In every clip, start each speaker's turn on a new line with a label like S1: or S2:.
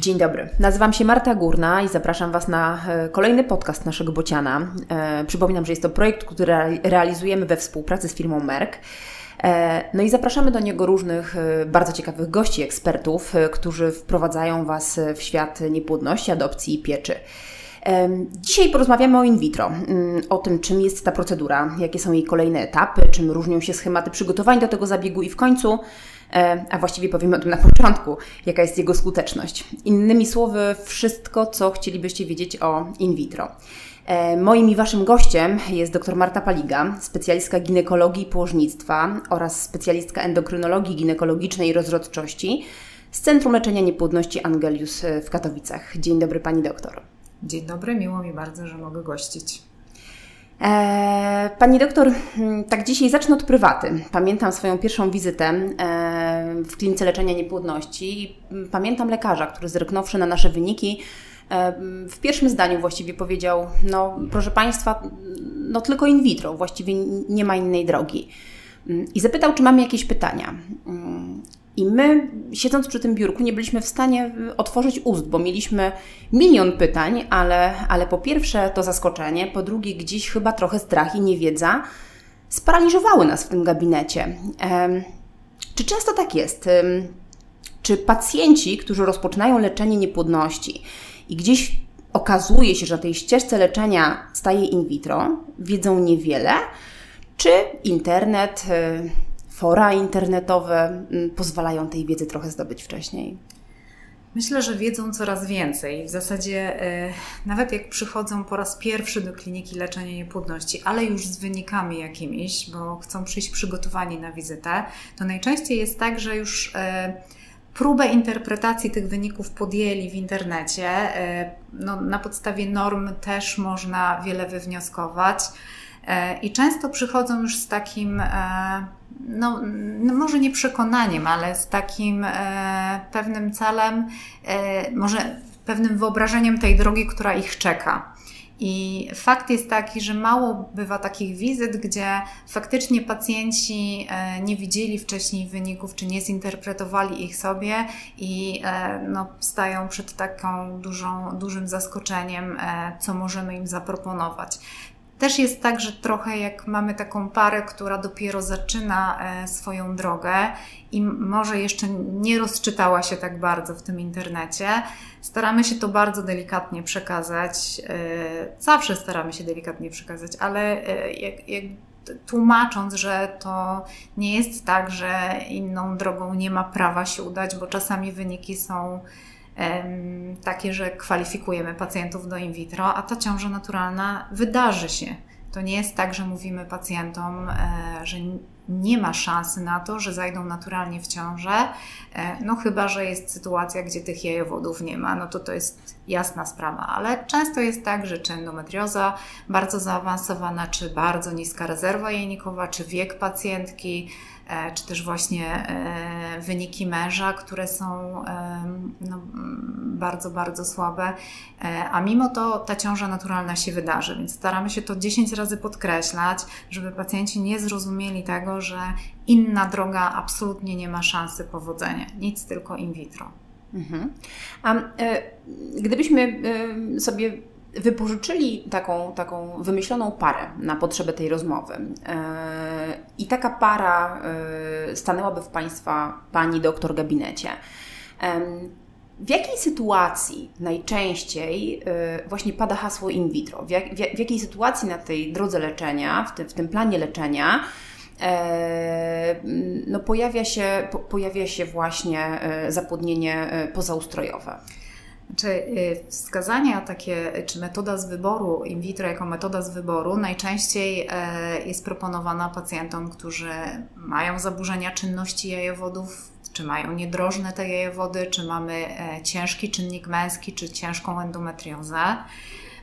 S1: Dzień dobry, nazywam się Marta Górna i zapraszam Was na e, kolejny podcast naszego Bociana. E, przypominam, że jest to projekt, który realizujemy we współpracy z firmą Merck. E, no i zapraszamy do niego różnych bardzo ciekawych gości, ekspertów, którzy wprowadzają Was w świat niepłodności, adopcji i pieczy. Dzisiaj porozmawiamy o in vitro, mm, o tym, czym jest ta procedura, jakie są jej kolejne etapy, czym różnią się schematy przygotowań do tego zabiegu i w końcu a właściwie powiemy o tym na początku, jaka jest jego skuteczność. Innymi słowy, wszystko, co chcielibyście wiedzieć o in vitro. E, moim i Waszym gościem jest dr Marta Paliga, specjalistka ginekologii i położnictwa oraz specjalistka endokrynologii ginekologicznej i rozrodczości z Centrum Leczenia Niepłodności Angelius w Katowicach. Dzień dobry Pani doktor.
S2: Dzień dobry, miło mi bardzo, że mogę gościć.
S1: E, pani doktor, hmm, tak dzisiaj zacznę od prywaty. Pamiętam swoją pierwszą wizytę e, w klinice leczenia niepłodności. Hmm, pamiętam lekarza, który zryknąwszy na nasze wyniki, e, w pierwszym zdaniu właściwie powiedział: No, proszę Państwa, no tylko in vitro, właściwie nie ma innej drogi. Hmm, I zapytał, czy mamy jakieś pytania. I my, siedząc przy tym biurku, nie byliśmy w stanie otworzyć ust, bo mieliśmy milion pytań, ale, ale po pierwsze to zaskoczenie, po drugie gdzieś chyba trochę strach i niewiedza sparaliżowały nas w tym gabinecie. Czy często tak jest? Czy pacjenci, którzy rozpoczynają leczenie niepłodności i gdzieś okazuje się, że na tej ścieżce leczenia staje in vitro, wiedzą niewiele, czy internet, fora internetowe mm, pozwalają tej wiedzy trochę zdobyć wcześniej?
S2: Myślę, że wiedzą coraz więcej. W zasadzie e, nawet jak przychodzą po raz pierwszy do kliniki leczenia niepłodności, ale już z wynikami jakimiś, bo chcą przyjść przygotowani na wizytę, to najczęściej jest tak, że już e, próbę interpretacji tych wyników podjęli w internecie. E, no, na podstawie norm też można wiele wywnioskować. I często przychodzą już z takim no, no, może nie przekonaniem, ale z takim e, pewnym celem, e, może pewnym wyobrażeniem tej drogi, która ich czeka. I fakt jest taki, że mało bywa takich wizyt, gdzie faktycznie pacjenci e, nie widzieli wcześniej wyników, czy nie zinterpretowali ich sobie i e, no, stają przed taką dużą, dużym zaskoczeniem, e, co możemy im zaproponować. Też jest tak, że trochę jak mamy taką parę, która dopiero zaczyna e, swoją drogę i może jeszcze nie rozczytała się tak bardzo w tym internecie, staramy się to bardzo delikatnie przekazać. E, zawsze staramy się delikatnie przekazać, ale e, jak, jak tłumacząc, że to nie jest tak, że inną drogą nie ma prawa się udać, bo czasami wyniki są takie, że kwalifikujemy pacjentów do in vitro, a ta ciąża naturalna wydarzy się. To nie jest tak, że mówimy pacjentom, e, że nie ma szansy na to, że zajdą naturalnie w ciążę, e, no chyba, że jest sytuacja, gdzie tych jajowodów nie ma, no to to jest jasna sprawa, ale często jest tak, że czy endometrioza bardzo zaawansowana, czy bardzo niska rezerwa jajnikowa, czy wiek pacjentki, czy też właśnie e, wyniki męża, które są no, bardzo, bardzo słabe, e, a mimo to ta ciąża naturalna się wydarzy, więc staramy się to 10 razy podkreślać, żeby pacjenci nie zrozumieli tego, że inna droga absolutnie nie ma szansy powodzenia, nic tylko in vitro. Mhm.
S1: A e, gdybyśmy e, sobie wypożyczyli taką, taką wymyśloną parę na potrzebę tej rozmowy. E, I taka para e, stanęłaby w Państwa Pani doktor gabinecie. W jakiej sytuacji najczęściej e, właśnie pada hasło in vitro? W jakiej sytuacji na tej drodze leczenia, w tym, w tym planie leczenia, no pojawia, się, pojawia się właśnie zapłodnienie pozaustrojowe?
S2: Czy y, wskazania takie, czy metoda z wyboru in vitro jako metoda z wyboru najczęściej e, jest proponowana pacjentom, którzy mają zaburzenia czynności jajowodów, czy mają niedrożne te jajowody, czy mamy e, ciężki czynnik męski, czy ciężką endometriozę.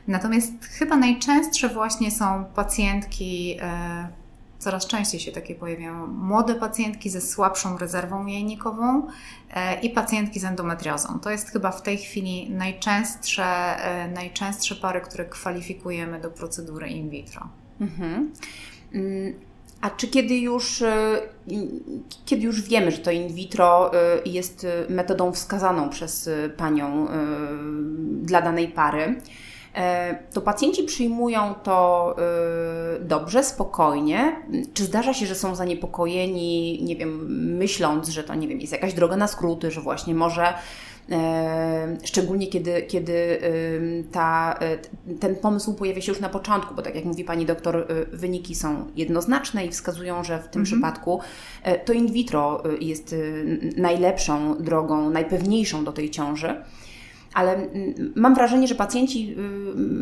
S2: Natomiast chyba najczęstsze właśnie są pacjentki e, coraz częściej się takie pojawiają. Młode pacjentki ze słabszą rezerwą jajnikową e, i pacjentki z endometriozą. To jest chyba w tej chwili najczęstsze, e, najczęstsze pary, które kwalifikujemy do procedury in vitro. Mhm.
S1: Mm, A czy kiedy już, kiedy już wiemy, że to in vitro jest metodą wskazaną przez Panią dla danej pary, to pacjenci przyjmują to dobrze, spokojnie. Czy zdarza się, że są zaniepokojeni, nie wiem, myśląc, że to nie wiem, jest jakaś droga na skróty, że właśnie może szczególnie kiedy, kiedy ta, e, ten pomysł pojawia się już na początku, bo tak jak mówi pani doktor, e, wyniki są jednoznaczne i wskazują, że w tym mhm. przypadku e, to in vitro jest najlepszą drogą, najpewniejszą do tej ciąży. Ale mam wrażenie, że pacjenci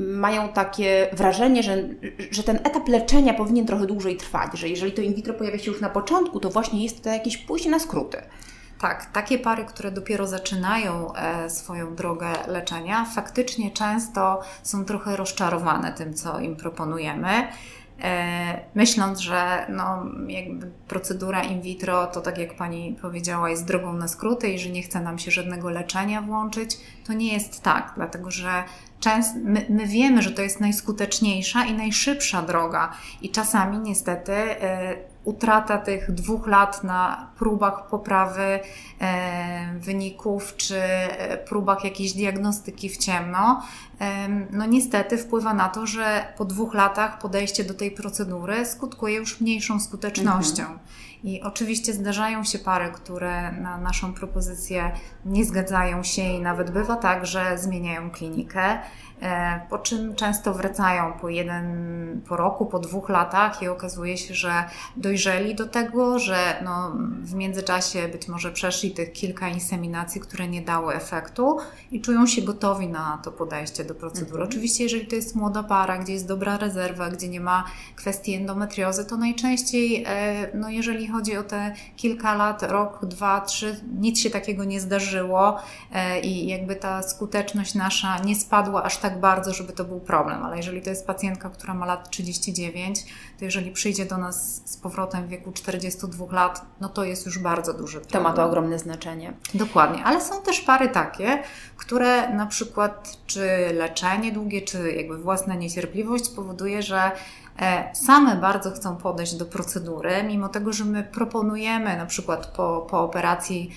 S1: mają takie wrażenie, że, że ten etap leczenia powinien trochę dłużej trwać, że jeżeli to in vitro pojawia się już na początku, to właśnie jest to jakieś pójście na skróty.
S2: Tak, takie pary, które dopiero zaczynają e, swoją drogę leczenia, faktycznie często są trochę rozczarowane tym, co im proponujemy. E, myśląc, że no, jakby procedura in vitro to tak jak Pani powiedziała jest drogą na skróty i że nie chce nam się żadnego leczenia włączyć, to nie jest tak, dlatego że często, my, my wiemy, że to jest najskuteczniejsza i najszybsza droga. I czasami niestety e, utrata tych dwóch lat na próbach poprawy e, wyników czy e, próbach jakiejś diagnostyki w ciemno, no niestety wpływa na to, że po dwóch latach podejście do tej procedury skutkuje już mniejszą skutecznością. Mhm. I oczywiście zdarzają się pary, które na naszą propozycję nie zgadzają się i nawet bywa tak, że zmieniają klinikę. E, po czym często wracają po jeden, po roku, po dwóch latach i okazuje się, że dojrzeli do tego, że no, w międzyczasie być może przeszli tych kilka inseminacji, które nie dały efektu i czują się gotowi na to podejście do procedury. Mhm. Oczywiście, jeżeli to jest młoda para, gdzie jest dobra rezerwa, gdzie nie ma kwestii endometriozy, to najczęściej, e, no, jeżeli chodzi o te kilka lat, rok, dwa, trzy, nic się takiego nie zdarzyło e, i jakby ta skuteczność nasza nie spadła aż tak tak bardzo, żeby to był problem, ale jeżeli to jest pacjentka, która ma lat 39, to jeżeli przyjdzie do nas z powrotem w wieku 42 lat, no to jest już bardzo duży problem.
S1: To ma to ogromne znaczenie.
S2: Dokładnie, ale są też pary takie, które na przykład czy leczenie długie, czy jakby własna niecierpliwość powoduje, że E, same bardzo chcą podejść do procedury, mimo tego, że my proponujemy na przykład po, po operacji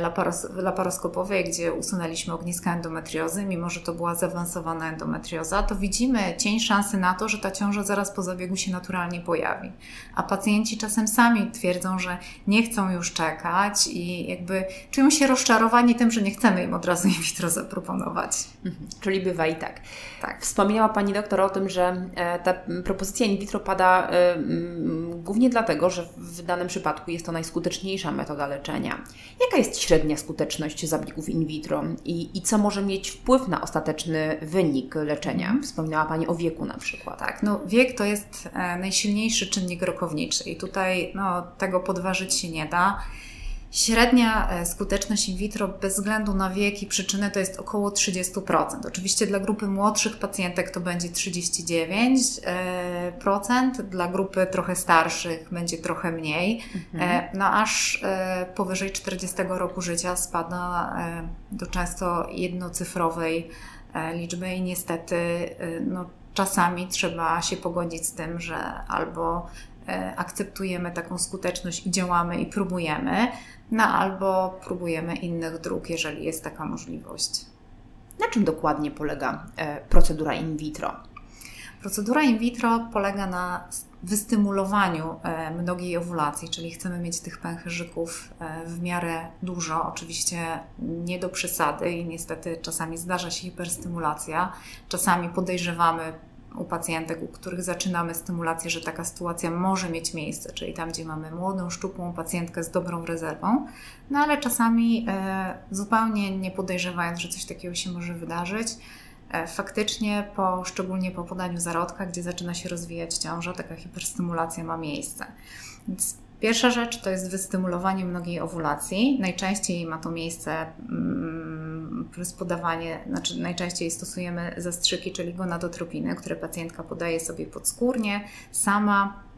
S2: laparos, laparoskopowej, gdzie usunęliśmy ogniska endometriozy, mimo że to była zaawansowana endometrioza, to widzimy cień szansy na to, że ta ciąża zaraz po zabiegu się naturalnie pojawi. A pacjenci czasem sami twierdzą, że nie chcą już czekać i jakby czują się rozczarowani tym, że nie chcemy im od razu in vitro zaproponować.
S1: Mhm. Czyli bywa i tak. tak. Wspomniała Pani doktor o tym, że e, ta propozycja in vitro pada mm, głównie dlatego, że w danym przypadku jest to najskuteczniejsza metoda leczenia. Jaka jest średnia skuteczność zabiegów in vitro i, i co może mieć wpływ na ostateczny wynik leczenia? Wspominała Pani o wieku na przykład.
S2: Tak, no wiek to jest e, najsilniejszy czynnik rokowniczy i tutaj no, tego podważyć się nie da. Średnia e, skuteczność in vitro bez względu na wiek i przyczyny to jest około 30%. Oczywiście dla grupy młodszych pacjentek to będzie 39%, e, dla grupy trochę starszych będzie trochę mniej, mhm. E, no aż powyżej 40 roku życia spada do często jednocyfrowej liczby i niestety no, czasami trzeba się pogodzić z tym, że albo akceptujemy taką skuteczność i działamy i próbujemy, no albo próbujemy innych dróg, jeżeli jest taka możliwość.
S1: Na czym dokładnie polega e, procedura in vitro?
S2: Procedura in vitro polega na wystymulowaniu e, mnogiej owulacji, czyli chcemy mieć tych pęcherzyków e, w miarę dużo, oczywiście nie do przesady i niestety czasami zdarza się hiperstymulacja, czasami podejrzewamy u pacjentek, u których zaczynamy stymulację, że taka sytuacja może mieć miejsce, czyli tam, gdzie mamy młodą, szczupłą pacjentkę z dobrą rezerwą, no ale czasami e, zupełnie nie podejrzewając, że coś takiego się może wydarzyć, e, faktycznie, po, szczególnie po podaniu zarodka, gdzie zaczyna się rozwijać ciąża, taka hiperstymulacja ma miejsce. Więc Pierwsza rzecz to jest wystymulowanie mnogiej owulacji. Najczęściej ma to miejsce mm, plus podawanie, znaczy najczęściej stosujemy zastrzyki, czyli gonadotropiny, które pacjentka podaje sobie podskórnie, sama.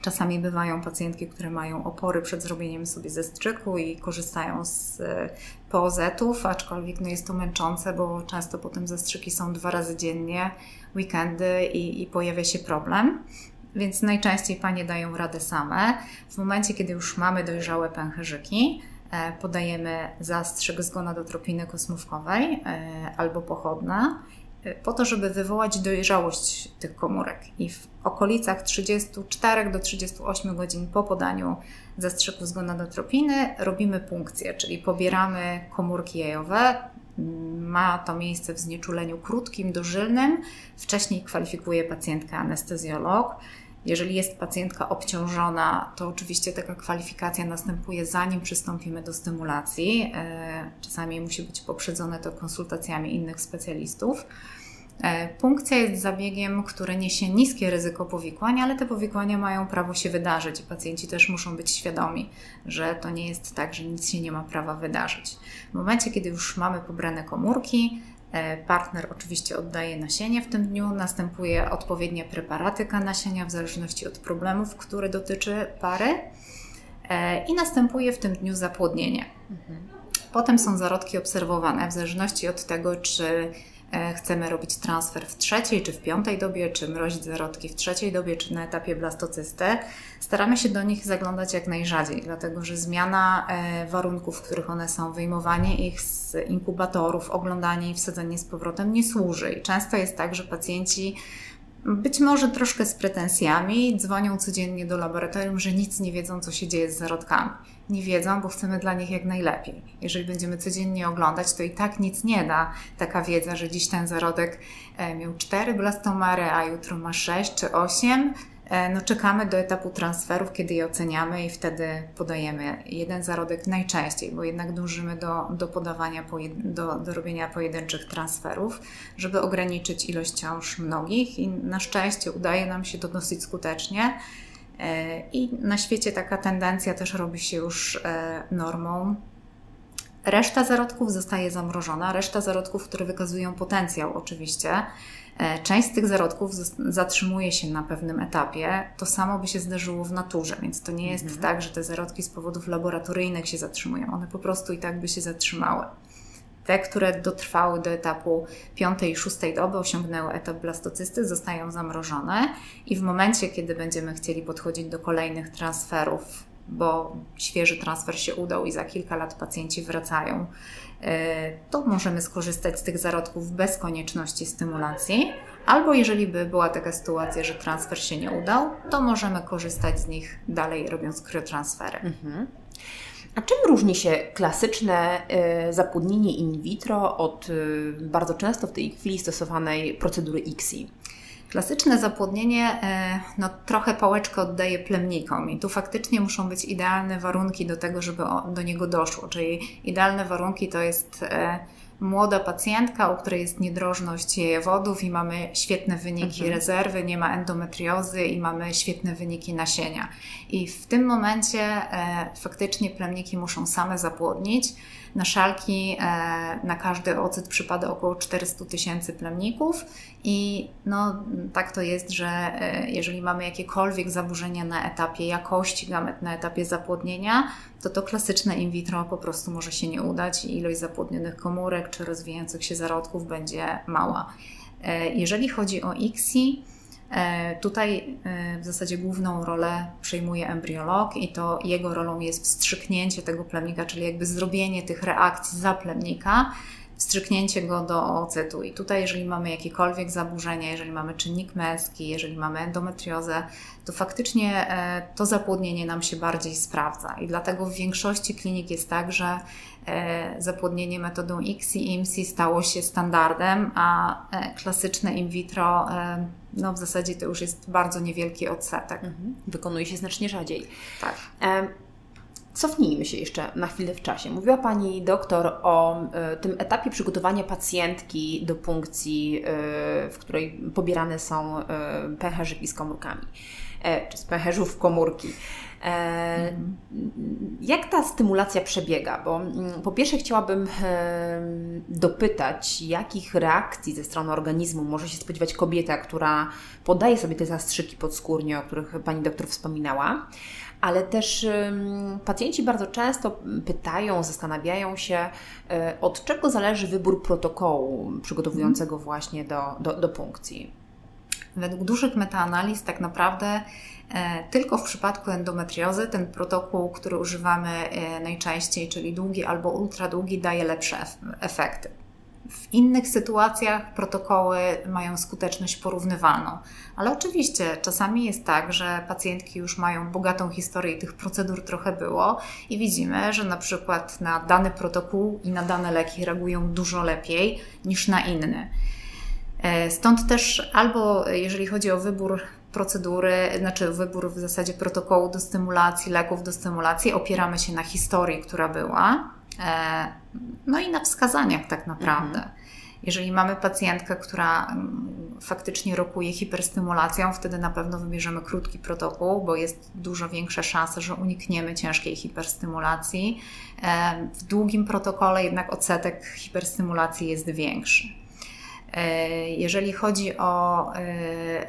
S2: Czasami bywają pacjentki, które mają opory przed zrobieniem sobie zastrzyku i korzystają z e, POZ-ów, aczkolwiek no jest to męczące, bo często potem zastrzyki są dwa razy dziennie, weekendy i, i pojawia się problem. Więc najczęściej panie dają radę same. W momencie, kiedy już mamy dojrzałe pęcherzyki, e, podajemy zastrzyk z gonadotropiny kosmówkowej albo pochodna po to, żeby wywołać dojrzałość tych komórek. I w okolicach 34 do 38 godzin po podaniu zastrzyku z gonadotropiny robimy punkcję, czyli pobieramy komórki jajowe. Ma to miejsce w znieczuleniu krótkim, dożylnym. Wcześniej kwalifikuje pacjentkę anestezjolog. Jeżeli jest pacjentka obciążona, to oczywiście taka kwalifikacja następuje zanim przystąpimy do stymulacji. E, czasami musi być poprzedzone to konsultacjami innych specjalistów. E, punkcja jest zabiegiem, który niesie niskie ryzyko powikłań, ale te powikłania mają prawo się wydarzyć i pacjenci też muszą być świadomi, że to nie jest tak, że nic się nie ma prawa wydarzyć. W momencie, kiedy już mamy pobrane komórki, partner oczywiście oddaje nasienie w tym dniu, następuje odpowiednia preparatyka nasienia w zależności od problemów, które dotyczy pary e, i następuje w tym dniu zapłodnienie. Mhm. Potem są zarodki obserwowane w zależności od tego, czy E, chcemy robić transfer w trzeciej czy w piątej dobie, czy mrozić zarodki w trzeciej dobie, czy na etapie blastocysty, staramy się do nich zaglądać jak najrzadziej, dlatego że zmiana e, warunków, w których one są, wyjmowanie ich z inkubatorów, oglądanie i wsadzenie z powrotem nie służy. I często jest tak, że pacjenci być może troszkę z pretensjami, dzwonią codziennie do laboratorium, że nic nie wiedzą, co się dzieje z zarodkami. Nie wiedzą, bo chcemy dla nich jak najlepiej. Jeżeli będziemy codziennie oglądać, to i tak nic nie da taka wiedza, że dziś ten zarodek e, miał cztery blastomary, a jutro ma sześć czy osiem E, no czekamy do etapu transferów, kiedy je oceniamy i wtedy podajemy jeden zarodek najczęściej, bo jednak dążymy do, do podawania, do, do robienia pojedynczych transferów, żeby ograniczyć ilość ciąż mnogich i na szczęście udaje nam się to dosyć skutecznie. E, I na świecie taka tendencja też robi się już e, normą. Reszta zarodków zostaje zamrożona, reszta zarodków, które wykazują potencjał oczywiście, E, część z tych zarodków zatrzymuje się na pewnym etapie. To samo by się zdarzyło w naturze, więc to nie jest mhm. tak, że te zarodki z powodów laboratoryjnych się zatrzymują. One po prostu i tak by się zatrzymały. Te, które dotrwały do etapu piątej i szóstej doby, osiągnęły etap blastocysty, zostają zamrożone i w momencie, kiedy będziemy chcieli podchodzić do kolejnych transferów, bo świeży transfer się udał i za kilka lat pacjenci wracają E, to możemy skorzystać z tych zarodków bez konieczności stymulacji. Albo jeżeli by była taka sytuacja, że transfer się nie udał, to możemy korzystać z nich dalej, robiąc kryotransfery. Mhm.
S1: A czym różni się klasyczne y, zapłodnienie in vitro od y, bardzo często w tej chwili stosowanej procedury ICSI?
S2: Klasyczne zapłodnienie e, no, trochę pałeczkę oddaje plemnikom i tu faktycznie muszą być idealne warunki do tego, żeby do niego doszło. Czyli idealne warunki to jest e, młoda pacjentka, u której jest niedrożność jajowodów i mamy świetne wyniki mhm. rezerwy, nie ma endometriozy i mamy świetne wyniki nasienia. I w tym momencie e, faktycznie plemniki muszą same zapłodnić. Na szalki e, na każdy ocyt przypada około 400 tysięcy plemników i no, tak to jest, że e, jeżeli mamy jakiekolwiek zaburzenia na etapie jakości gamet, na etapie zapłodnienia, to to klasyczne in vitro po prostu może się nie udać i ilość zapłodnionych komórek czy rozwijających się zarodków będzie mała. E, jeżeli chodzi o ICSI, tutaj e, w zasadzie główną rolę przejmuje embriolog i to jego rolą jest wstrzyknięcie tego plemnika, czyli jakby zrobienie tych reakcji za plemnika, wstrzyknięcie go do oocytu. I tutaj, jeżeli mamy jakiekolwiek zaburzenia, jeżeli mamy czynnik męski, jeżeli mamy endometriozę, to faktycznie e, to zapłodnienie nam się bardziej sprawdza. I dlatego w większości klinik jest tak, że zapłodnienie metodą ICSI i IMSI stało się standardem, a klasyczne in vitro no w zasadzie to już jest bardzo niewielki odsetek. Mhm.
S1: Wykonuje się znacznie rzadziej.
S2: Tak.
S1: E, cofnijmy się jeszcze na chwilę w czasie. Mówiła Pani doktor o tym etapie przygotowania pacjentki do punkcji, w której pobierane są pęcherzyki z komórkami, czy z pęcherzów komórki. Mhm. Jak ta stymulacja przebiega? Bo mm, po pierwsze chciałabym dopytać, jakich reakcji ze strony organizmu może się spodziewać kobieta, która podaje sobie te zastrzyki podskórnie, o których Pani doktor wspominała ale też pacjenci bardzo często pytają, zastanawiają się, e, od czego zależy wybór protokołu przygotowującego właśnie do, do, do punkcji.
S2: Według dużych metaanaliz tak naprawdę tylko w przypadku endometriozy ten protokół, który używamy najczęściej, czyli długi albo ultradługi, daje lepsze efekty. W innych sytuacjach protokoły mają skuteczność porównywalną, ale oczywiście czasami jest tak, że pacjentki już mają bogatą historię i tych procedur trochę było i widzimy, że na przykład na dany protokół i na dane leki reagują dużo lepiej niż na inny. E, stąd też albo jeżeli chodzi o wybór procedury, znaczy wybór w zasadzie protokołu do stymulacji, leków do stymulacji, opieramy się na historii, która była, e, no i na wskazaniach tak naprawdę. Mhm. Jeżeli mamy pacjentkę, która mm, faktycznie rokuje hiperstymulacją, wtedy na pewno wybierzemy krótki protokół, bo jest dużo większa szansa, że unikniemy ciężkiej hiperstymulacji. E, w długim protokole jednak odsetek hiperstymulacji jest większy. E, jeżeli chodzi o e,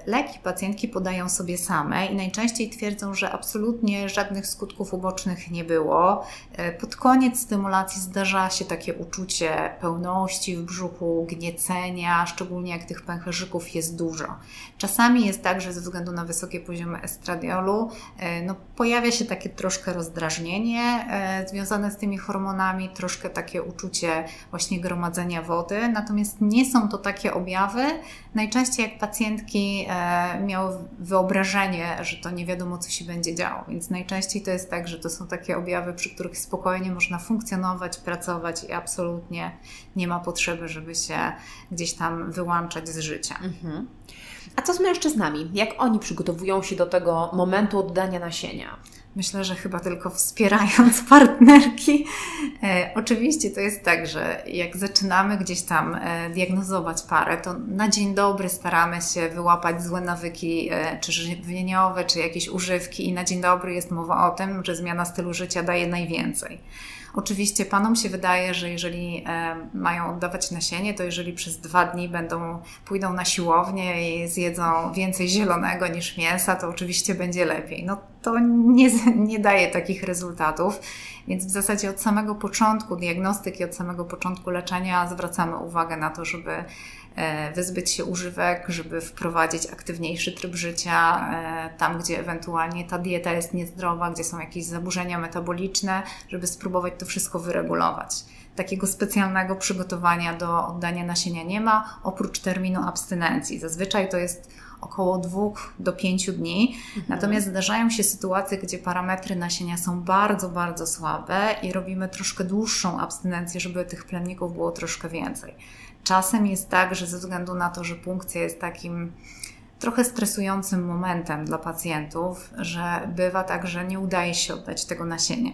S2: leki, pacjentki podają sobie same i najczęściej twierdzą, że absolutnie żadnych skutków ubocznych nie było. E, pod koniec stymulacji zdarza się takie uczucie pełności w brzuchu, gniecenia, szczególnie jak tych pęcherzyków jest dużo. Czasami jest tak, że ze względu na wysokie poziomy estradiolu no, pojawia się takie troszkę rozdrażnienie związane z tymi hormonami, troszkę takie uczucie właśnie gromadzenia wody, natomiast nie są to takie objawy. Najczęściej jak pacjentki e, miały wyobrażenie, że to nie wiadomo, co się będzie działo, więc najczęściej to jest tak, że to są takie objawy, przy których spokojnie można funkcjonować, pracować i absolutnie nie ma potrzeby, żeby się gdzieś tam wyłączać z życia. Mhm.
S1: A co z mężczyznami? Jak oni przygotowują się do tego momentu oddania nasienia?
S2: Myślę, że chyba tylko wspierając partnerki. E, oczywiście to jest tak, że jak zaczynamy gdzieś tam e, diagnozować parę, to na dzień dobry staramy się wyłapać złe nawyki, e, czy żywieniowe, czy jakieś używki, i na dzień dobry jest mowa o tym, że zmiana stylu życia daje najwięcej. Oczywiście panom się wydaje, że jeżeli e, mają oddawać nasienie, to jeżeli przez dwa dni będą, pójdą na siłownię i zjedzą więcej zielonego niż mięsa, to oczywiście będzie lepiej. No to nie, nie daje takich rezultatów. Więc w zasadzie od samego początku diagnostyki, od samego początku leczenia zwracamy uwagę na to, żeby wyzbyć się używek, żeby wprowadzić aktywniejszy tryb życia, e, tam gdzie ewentualnie ta dieta jest niezdrowa, gdzie są jakieś zaburzenia metaboliczne, żeby spróbować to wszystko wyregulować. Takiego specjalnego przygotowania do oddania nasienia nie ma, oprócz terminu abstynencji. Zazwyczaj to jest około 2 do 5 dni. Mhm. Natomiast zdarzają się sytuacje, gdzie parametry nasienia są bardzo, bardzo słabe i robimy troszkę dłuższą abstynencję, żeby tych plemników było troszkę więcej. Czasem jest tak, że ze względu na to, że punkcja jest takim trochę stresującym momentem dla pacjentów, że bywa tak, że nie udaje się oddać tego nasienia.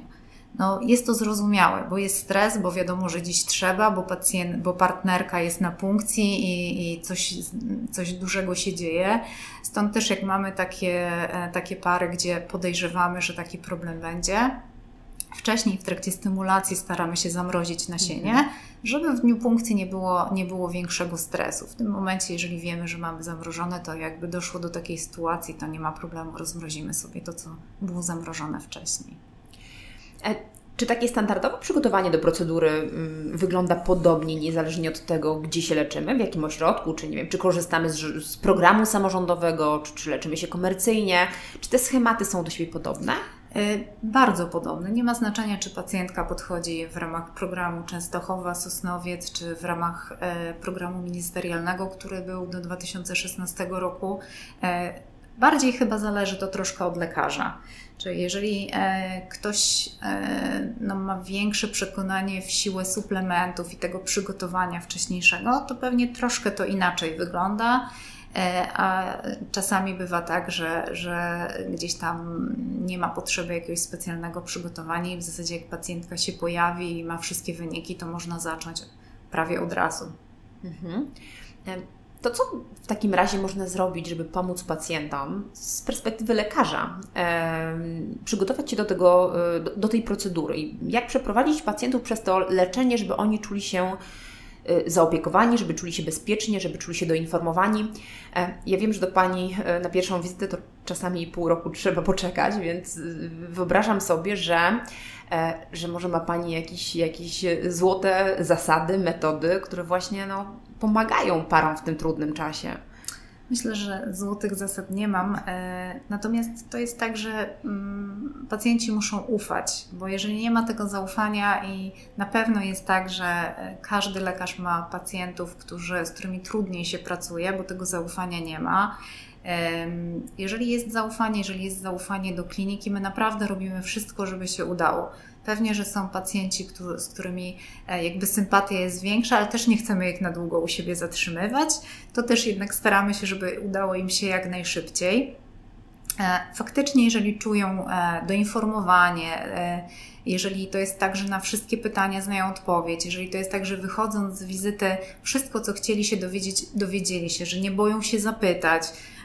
S2: No, jest to zrozumiałe, bo jest stres, bo wiadomo, że dziś trzeba, bo, pacjent, bo partnerka jest na punkcji i, i coś, coś dużego się dzieje. Stąd też jak mamy takie, e, takie pary, gdzie podejrzewamy, że taki problem będzie, Wcześniej w trakcie stymulacji staramy się zamrozić nasienie, mhm. żeby w dniu punkcji nie było, nie było większego stresu. W tym momencie, jeżeli wiemy, że mamy zamrożone, to jakby doszło do takiej sytuacji, to nie ma problemu, rozmrozimy sobie to, co było zamrożone wcześniej.
S1: E, czy takie standardowe przygotowanie do procedury mm, wygląda podobnie, niezależnie od tego, gdzie się leczymy, w jakim ośrodku, czy nie wiem, czy korzystamy z, z programu samorządowego, czy, czy leczymy się komercyjnie? Czy te schematy są do siebie podobne?
S2: Y, bardzo podobne. Nie ma znaczenia, czy pacjentka podchodzi w ramach programu Częstochowa, Sosnowiec, czy w ramach y, programu ministerialnego, który był do 2016 roku. Y, bardziej chyba zależy to troszkę od lekarza. Czyli jeżeli ktoś no, ma większe przekonanie w siłę suplementów i tego przygotowania wcześniejszego, to pewnie troszkę to inaczej wygląda. E, a czasami bywa tak, że, że gdzieś tam nie ma potrzeby jakiegoś specjalnego przygotowania i w zasadzie jak pacjentka się pojawi i ma wszystkie wyniki, to można zacząć prawie od razu. Mhm.
S1: E, to co w takim razie można zrobić, żeby pomóc pacjentom z perspektywy lekarza e, przygotować się do, tego, do, tej procedury? Jak przeprowadzić pacjentów przez to leczenie, żeby oni czuli się zaopiekowani, żeby czuli się bezpiecznie, żeby czuli się doinformowani. E, ja wiem, że do Pani e, na pierwszą wizytę to czasami pół roku trzeba poczekać, więc y, wyobrażam sobie, że, e, że może ma Pani jakieś, jakieś złote zasady, metody, które właśnie no, pomagają parom w tym trudnym czasie.
S2: Myślę, że złotych zasad nie mam. E, natomiast to jest tak, że mm, pacjenci muszą ufać, bo jeżeli nie ma tego zaufania i na pewno jest tak, że e, każdy lekarz ma pacjentów, którzy, z którymi trudniej się pracuje, bo tego zaufania nie ma. Jeżeli jest zaufanie, jeżeli jest zaufanie do kliniki, my naprawdę robimy wszystko, żeby się udało. Pewnie, że są pacjenci, z którymi e, jakby sympatia jest większa, ale też nie chcemy ich na długo u siebie zatrzymywać. To też jednak staramy się, żeby udało im się jak najszybciej. E, faktycznie, jeżeli czują e, doinformowanie, jeżeli to jest tak, że na wszystkie pytania znają odpowiedź, jeżeli to jest tak, że wychodząc z wizyty, wszystko, co chcieli się dowiedzieć, dowiedzieli się, że nie boją się zapytać,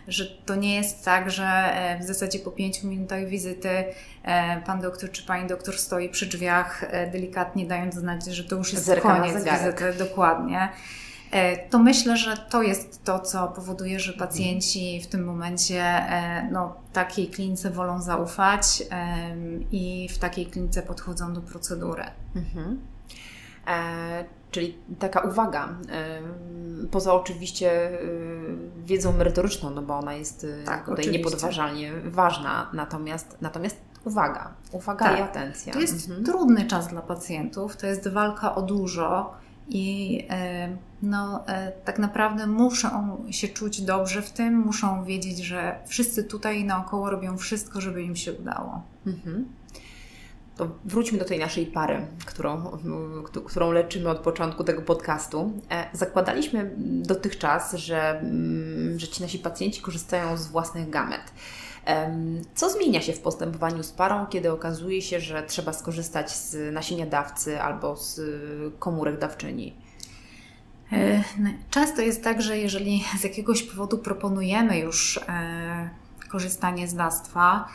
S2: że to nie jest tak, że e, w zasadzie po pięciu minutach wizyty e, pan doktor czy pani doktor stoi przy drzwiach, e, delikatnie dając znać, że to już jest Zerka koniec wizyty. Dokładnie. To myślę, że to jest to, co powoduje, że pacjenci w tym momencie no, takiej klinice wolą zaufać i w takiej klinice podchodzą do procedury. Mhm.
S1: Czyli taka uwaga, poza oczywiście wiedzą merytoryczną, no bo ona jest tak, tutaj oczywiście. niepodważalnie ważna, natomiast, natomiast uwaga, uwaga tak. i atencja.
S2: To jest mhm. trudny czas dla pacjentów, to jest walka o dużo i no, e, tak naprawdę muszą się czuć dobrze w tym, muszą wiedzieć, że wszyscy tutaj naokoło robią wszystko, żeby im się udało. Mhm
S1: to wróćmy do tej naszej pary, którą, którą leczymy od początku tego podcastu. E, zakładaliśmy dotychczas, że, mm, że ci nasi pacjenci korzystają z własnych gamet. Co zmienia się w postępowaniu z parą, kiedy okazuje się, że trzeba skorzystać z nasienia dawcy albo z komórek dawczyni?
S2: E, no, często jest tak, że jeżeli z jakiegoś powodu proponujemy już e, korzystanie z dawstwa,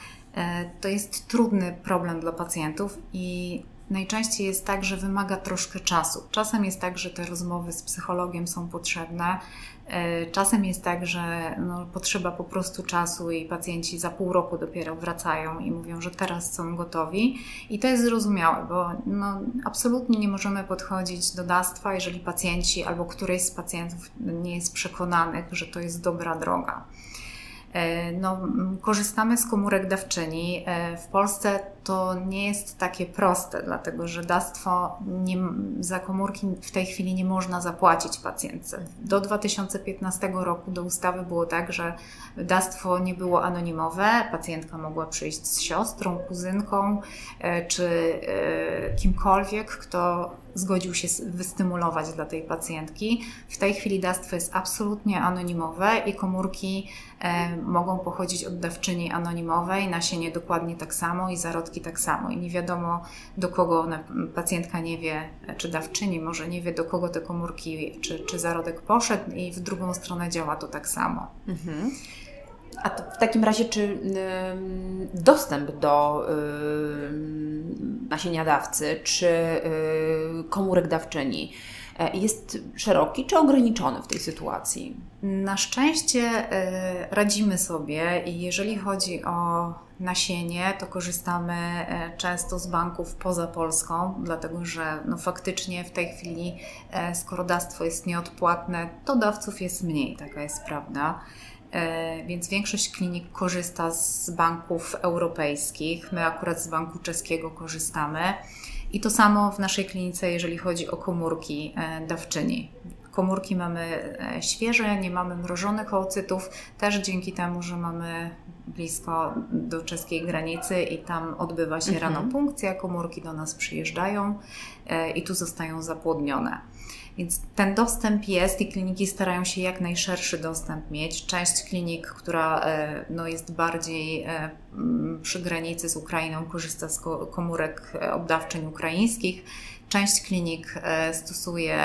S2: to jest trudny problem dla pacjentów i najczęściej jest tak, że wymaga troszkę czasu. Czasem jest tak, że te rozmowy z psychologiem są potrzebne. E, czasem jest tak, że no, potrzeba po prostu czasu i pacjenci za pół roku dopiero wracają i mówią, że teraz są gotowi. I to jest zrozumiałe, bo no, absolutnie nie możemy podchodzić do dawstwa, jeżeli pacjenci albo któryś z pacjentów nie jest przekonanych, że to jest dobra droga. E, no, korzystamy z komórek dawczyni. E, w Polsce to nie jest takie proste, dlatego że dawstwo nie, za komórki w tej chwili nie można zapłacić pacjentce. Do 2015 roku do ustawy było tak, że dawstwo nie było anonimowe. Pacjentka mogła przyjść z siostrą, kuzynką e, czy kimkolwiek, kto zgodził się wystymulować dla tej pacjentki. W tej chwili dawstwo jest absolutnie anonimowe i komórki e, mogą pochodzić od dawczyni anonimowej, nasienie dokładnie tak samo i zarodki tak samo. I nie wiadomo do kogo ona, pacjentka nie wie, czy dawczyni może nie wie do kogo te komórki czy, czy zarodek poszedł i w drugą stronę działa to tak samo. Mhm.
S1: A w takim razie, czy dostęp do nasienia dawcy, czy komórek dawczyni jest szeroki czy ograniczony w tej sytuacji?
S2: Na szczęście e, radzimy sobie i jeżeli chodzi o nasienie, to korzystamy e, często z banków poza Polską, dlatego że no faktycznie w tej chwili, skoro dawstwo jest nieodpłatne, to dawców jest mniej, taka jest prawda. E, więc większość klinik korzysta z banków europejskich. My akurat z banku czeskiego korzystamy. I to samo w naszej klinice, jeżeli chodzi o komórki e, dawczyni. Komórki mamy e, świeże, nie mamy mrożonych oocytów, też dzięki temu, że mamy blisko do czeskiej granicy i tam odbywa się mhm. rano punkcja, komórki do nas przyjeżdżają i tu zostają zapłodnione. Więc ten dostęp jest i kliniki starają się jak najszerszy dostęp mieć. Część klinik, która e, no, jest bardziej e, przy granicy z Ukrainą, korzysta z komórek e, obdawczeń ukraińskich. Część klinik stosuje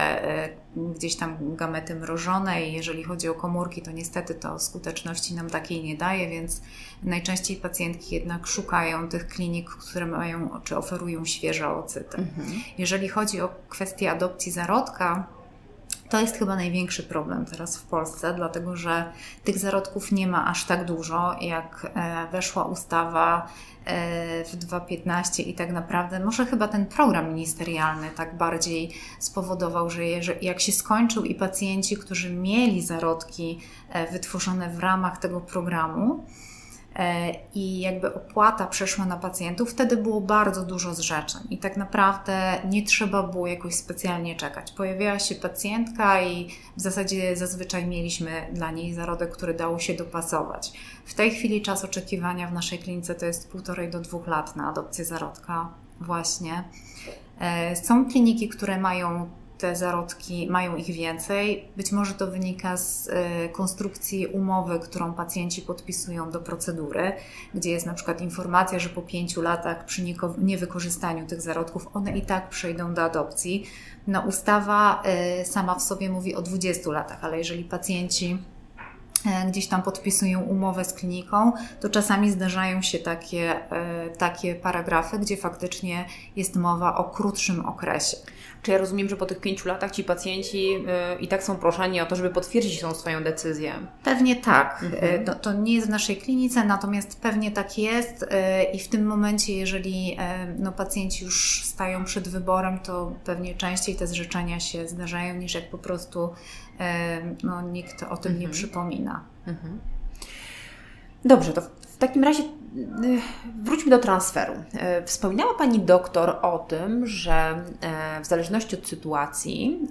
S2: gdzieś tam gamety mrożone i jeżeli chodzi o komórki, to niestety to skuteczności nam takiej nie daje, więc najczęściej pacjentki jednak szukają tych klinik, które mają czy oferują świeże ocyty. Mhm. Jeżeli chodzi o kwestię adopcji zarodka, To jest chyba największy problem teraz w Polsce, dlatego że tych zarodków nie ma aż tak dużo, jak e, weszła ustawa e, w 2015 i tak naprawdę może chyba ten program ministerialny tak bardziej spowodował, że jak się skończył i pacjenci, którzy mieli zarodki e, wytworzone w ramach tego programu, i jakby opłata przeszła na pacjentów, wtedy było bardzo dużo zrzeczeń i tak naprawdę nie trzeba było jakoś specjalnie czekać. Pojawiała się pacjentka i w zasadzie zazwyczaj mieliśmy dla niej zarodek, który dało się dopasować. W tej chwili czas oczekiwania w naszej klinice to jest półtorej do dwóch lat na adopcję zarodka właśnie. E, są kliniki, które mają te zarodki mają ich więcej. Być może to wynika z e, konstrukcji umowy, którą pacjenci podpisują do procedury, gdzie jest na przykład informacja, że po pięciu latach przy niewykorzystaniu tych zarodków one i tak przejdą do adopcji. No, ustawa e, sama w sobie mówi o 20 latach, ale jeżeli pacjenci gdzieś tam podpisują umowę z kliniką, to czasami zdarzają się takie, e, takie paragrafy, gdzie faktycznie jest mowa o krótszym okresie.
S1: Czy ja rozumiem, że po tych pięciu latach ci pacjenci e, i tak są proszeni o to, żeby potwierdzić tą swoją decyzję?
S2: Pewnie tak. Mhm. To, to, nie jest w naszej klinice, natomiast pewnie tak jest i w tym momencie, jeżeli no, pacjenci już stają przed wyborem, to pewnie częściej te zrzeczenia się zdarzają niż jak po prostu no, nikt o tym mhm. nie przypomina. Mhm.
S1: Dobrze, to w takim razie y, wróćmy do transferu. E, wspominała Pani doktor o tym, że e, w zależności od sytuacji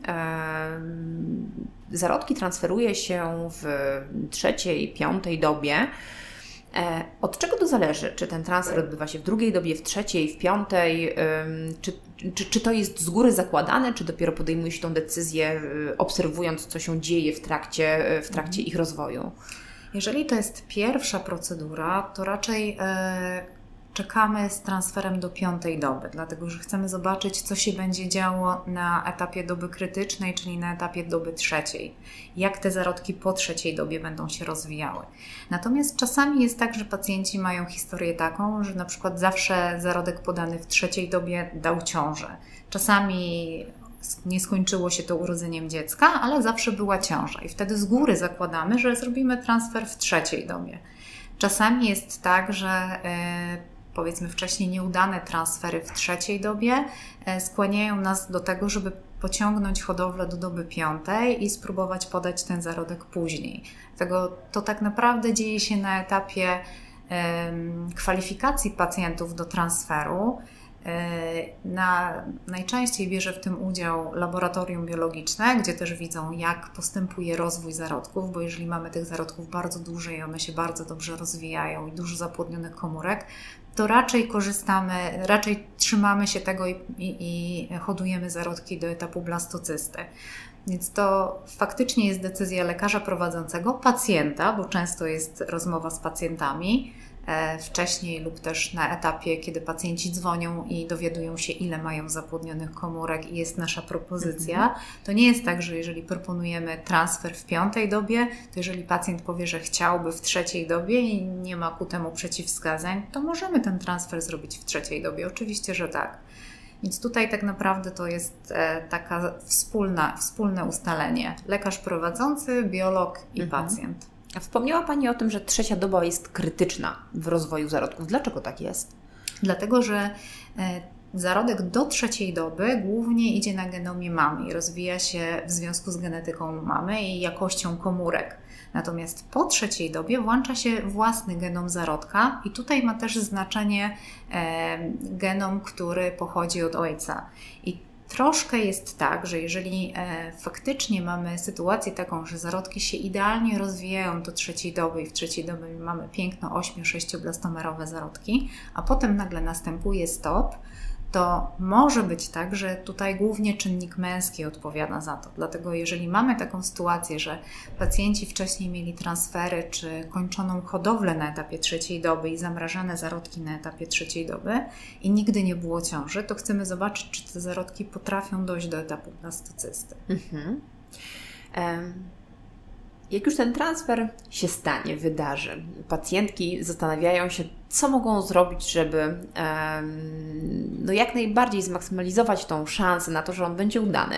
S1: zarodki transferuje się w trzeciej, piątej dobie E, od czego to zależy? Czy ten transfer odbywa się w drugiej dobie, w trzeciej, w piątej? Czy, czy, czy to jest z góry zakładane, czy dopiero podejmuje się tą decyzję, y, obserwując, co się dzieje w trakcie, w trakcie ich rozwoju?
S2: Jeżeli to jest pierwsza procedura, to raczej e, czekamy z transferem do piątej doby, dlatego że chcemy zobaczyć, co się będzie działo na etapie doby krytycznej, czyli na etapie doby trzeciej. Jak te zarodki po trzeciej dobie będą się rozwijały. Natomiast czasami jest tak, że pacjenci mają historię taką, że na przykład zawsze zarodek podany w trzeciej dobie dał ciążę. Czasami nie skończyło się to urodzeniem dziecka, ale zawsze była ciąża i wtedy z góry zakładamy, że zrobimy transfer w trzeciej dobie. Czasami jest tak, że yy, powiedzmy wcześniej nieudane transfery w trzeciej dobie e, skłaniają nas do tego, żeby pociągnąć hodowlę do doby piątej i spróbować podać ten zarodek później. Tego to tak naprawdę dzieje się na etapie kwalifikacji pacjentów do transferu. E, na, najczęściej bierze w tym udział laboratorium biologiczne, gdzie też widzą, jak postępuje rozwój zarodków, bo jeżeli mamy tych zarodków bardzo dużo i one się bardzo dobrze rozwijają i dużo zapłodnionych komórek, to raczej korzystamy, raczej trzymamy się tego i, i, i hodujemy zarodki do etapu blastocysty. Więc to faktycznie jest decyzja lekarza prowadzącego, pacjenta, bo często jest rozmowa z pacjentami, wcześniej lub też na etapie, kiedy pacjenci dzwonią i dowiadują się, ile mają zapłodnionych komórek i jest nasza propozycja. Mhm. To nie jest tak, że jeżeli proponujemy transfer w piątej dobie, to jeżeli pacjent powie, że chciałby w trzeciej dobie i nie ma ku temu przeciwwskazań, to możemy ten transfer zrobić w trzeciej dobie. Oczywiście, że tak. Więc tutaj tak naprawdę to jest e, taka wspólna, wspólne ustalenie. Lekarz prowadzący, biolog i mhm. pacjent.
S1: Wspomniała Pani o tym, że trzecia doba jest krytyczna w rozwoju zarodków. Dlaczego tak jest?
S2: Dlatego, że e, zarodek do trzeciej doby głównie idzie na genomie mamy i rozwija się w związku z genetyką mamy i jakością komórek. Natomiast po trzeciej dobie włącza się własny genom zarodka i tutaj ma też znaczenie e, genom, który pochodzi od ojca. I Troszkę jest tak, że jeżeli e, faktycznie mamy sytuację taką, że zarodki się idealnie rozwijają do trzeciej doby i w trzeciej dobie mamy piękno 8-6 blastomerowe zarodki, a potem nagle następuje stop, to może być tak, że tutaj głównie czynnik męski odpowiada za to. Dlatego, jeżeli mamy taką sytuację, że pacjenci wcześniej mieli transfery czy kończoną hodowlę na etapie trzeciej doby i zamrażane zarodki na etapie trzeciej doby i nigdy nie było ciąży, to chcemy zobaczyć, czy te zarodki potrafią dojść do etapu blastocysty. Mhm.
S1: Jak już ten transfer się stanie, wydarzy, pacjentki zastanawiają się, co mogą zrobić, żeby no jak najbardziej zmaksymalizować tą szansę na to, że on będzie udany.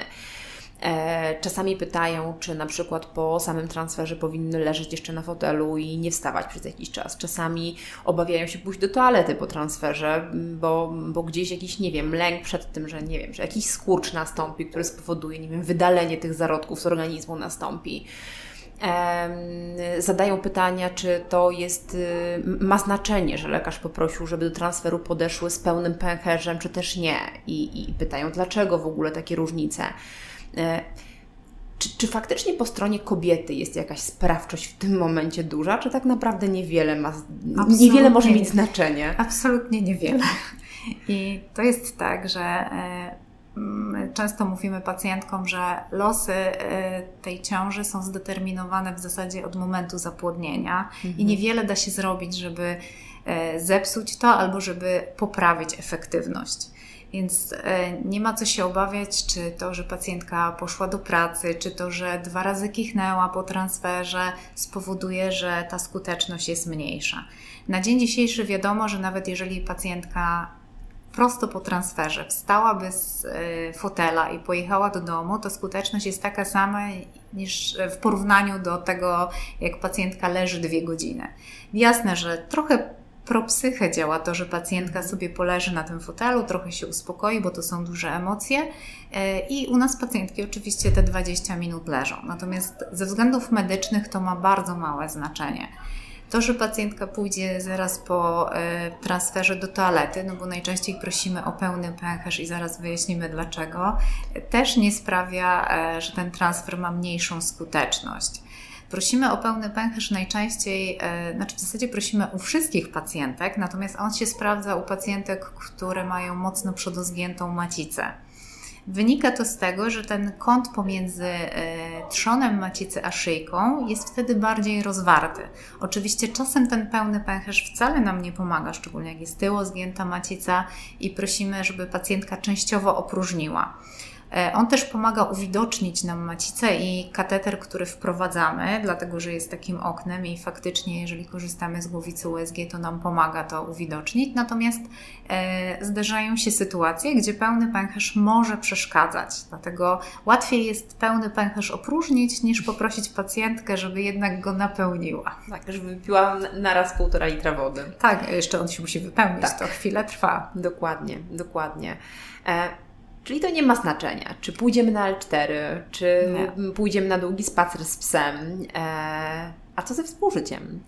S1: E, czasami pytają, czy na przykład po samym transferze powinny leżeć jeszcze na fotelu i nie wstawać przez jakiś czas. Czasami obawiają się pójść do toalety po transferze, bo, bo gdzieś jakiś, nie wiem, lęk przed tym, że nie wiem, że jakiś skurcz nastąpi, który spowoduje, nie wiem, wydalenie tych zarodków z organizmu nastąpi zadają pytania, czy to jest, y, ma znaczenie, że lekarz poprosił, żeby do transferu podeszły z pełnym pęcherzem, czy też nie. I, i pytają, dlaczego w ogóle takie różnice. E, czy, czy faktycznie po stronie kobiety jest jakaś sprawczość w tym momencie duża, czy tak naprawdę niewiele ma, Absolutnie. niewiele może mieć znaczenie?
S2: Absolutnie niewiele. I to jest tak, że e, często mówimy pacjentkom, że losy e, tej ciąży są zdeterminowane w zasadzie od momentu zapłodnienia mhm. i niewiele da się zrobić, żeby zepsuć to albo żeby poprawić efektywność. Więc e, nie ma co się obawiać, czy to, że pacjentka poszła do pracy, czy to, że dwa razy kichnęła po transferze, spowoduje, że ta skuteczność jest mniejsza. Na dzień dzisiejszy wiadomo, że nawet jeżeli pacjentka prosto po transferze wstałaby z e, fotela i pojechała do domu, to skuteczność jest taka sama niż w porównaniu do tego, jak pacjentka leży dwie godziny. Jasne, że trochę propsychę działa to, że pacjentka sobie poleży na tym fotelu, trochę się uspokoi, bo to są duże emocje e, i u nas pacjentki oczywiście te 20 minut leżą. Natomiast ze względów medycznych to ma bardzo małe znaczenie. To, że pacjentka pójdzie zaraz po e, transferze do toalety, no bo najczęściej prosimy o pełny pęcherz i zaraz wyjaśnimy dlaczego, też nie sprawia, e, że ten transfer ma mniejszą skuteczność. Prosimy o pełny pęcherz najczęściej, e, znaczy w zasadzie prosimy u wszystkich pacjentek, natomiast on się sprawdza u pacjentek, które mają mocno przodozgiętą macicę. Wynika to z tego, że ten kąt pomiędzy e, trzonem macicy a szyjką jest wtedy bardziej rozwarty. Oczywiście czasem ten pełny pęcherz wcale nam nie pomaga, szczególnie jak jest tyło zgięta macica i prosimy, żeby pacjentka częściowo opróżniła. E, on też pomaga uwidocznić nam macicę i kateter, który wprowadzamy, dlatego że jest takim oknem i faktycznie, jeżeli korzystamy z głowicy USG, to nam pomaga to uwidocznić. Natomiast e, zdarzają się sytuacje, gdzie pełny pęcherz może przeszkadzać, dlatego łatwiej jest pełny pęcherz opróżnić, niż poprosić pacjentkę, żeby jednak go napełniła.
S1: Tak, żeby wypiła naraz półtora litra wody.
S2: Tak, jeszcze on się musi wypełnić, tak. to chwilę trwa.
S1: Dokładnie, dokładnie. E Czyli to nie ma znaczenia, czy pójdziemy na L4, czy nie. pójdziemy na długi spacer z psem. E, a co ze współżyciem?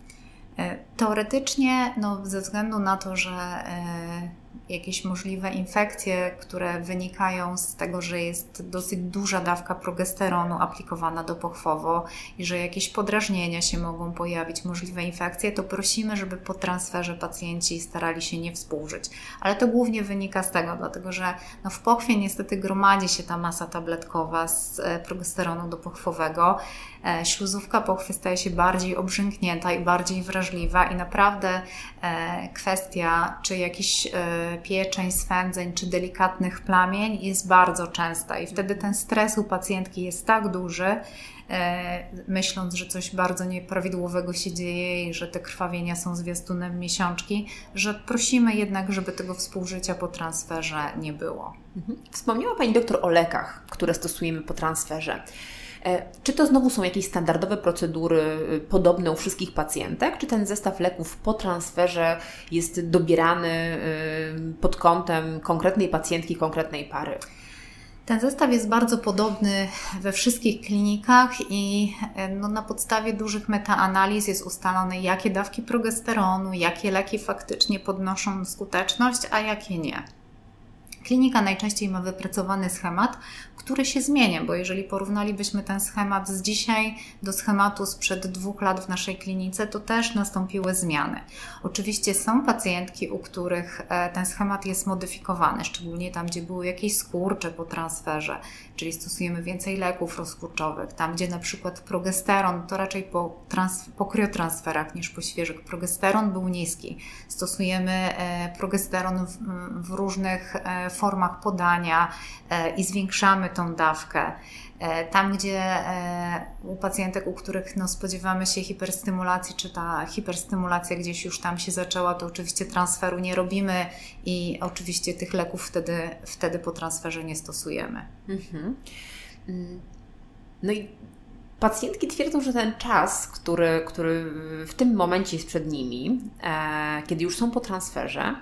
S2: E, teoretycznie, no, ze względu na to, że e, jakieś możliwe infekcje, które wynikają z tego, że jest dosyć duża dawka progesteronu aplikowana dopochwowo i że jakieś podrażnienia się mogą pojawić, możliwe infekcje, to prosimy, żeby po transferze pacjenci starali się nie współżyć. Ale to głównie wynika z tego, dlatego że no w pochwie niestety gromadzi się ta masa tabletkowa z e, progesteronu dopochwowego. E, śluzówka pochwy staje się bardziej obrzęknięta i bardziej wrażliwa i naprawdę e, kwestia, czy jakiś pieczeń, swędzeń czy delikatnych plamień jest bardzo częsta i wtedy ten stres u pacjentki jest tak duży, e, myśląc, że coś bardzo nieprawidłowego się dzieje i że te krwawienia są zwiastunem miesiączki, że prosimy jednak, żeby tego współżycia po transferze nie było.
S1: Mhm. Wspomniała Pani doktor o lekach, które stosujemy po transferze. E, czy to znowu są jakieś standardowe procedury y, podobne u wszystkich pacjentek, czy ten zestaw leków po transferze jest dobierany y, pod kątem konkretnej pacjentki, konkretnej pary?
S2: Ten zestaw jest bardzo podobny we wszystkich klinikach i e, no, na podstawie dużych metaanaliz jest ustalone, jakie dawki progesteronu, jakie leki faktycznie podnoszą skuteczność, a jakie nie. Klinika najczęściej ma wypracowany schemat, który się zmienia, bo jeżeli porównalibyśmy ten schemat z dzisiaj do schematu sprzed dwóch lat w naszej klinice, to też nastąpiły zmiany. Oczywiście są pacjentki, u których e, ten schemat jest modyfikowany, szczególnie tam, gdzie były jakieś skurcze po transferze, czyli stosujemy więcej leków rozkurczowych. Tam, gdzie na przykład progesteron, to raczej po, trans, po kriotransferach niż po świeżych, progesteron był niski. Stosujemy e, progesteron w, w różnych e, formach podania i zwiększamy tą dawkę. E, tam, gdzie e, u pacjentek, u których no, spodziewamy się hiperstymulacji, czy ta hiperstymulacja gdzieś już tam się zaczęła, to oczywiście transferu nie robimy i oczywiście tych leków wtedy, wtedy po transferze nie stosujemy. Mhm.
S1: Mm. No i pacjentki twierdzą, że ten czas, który, który w tym momencie jest przed nimi, e, kiedy już są po transferze,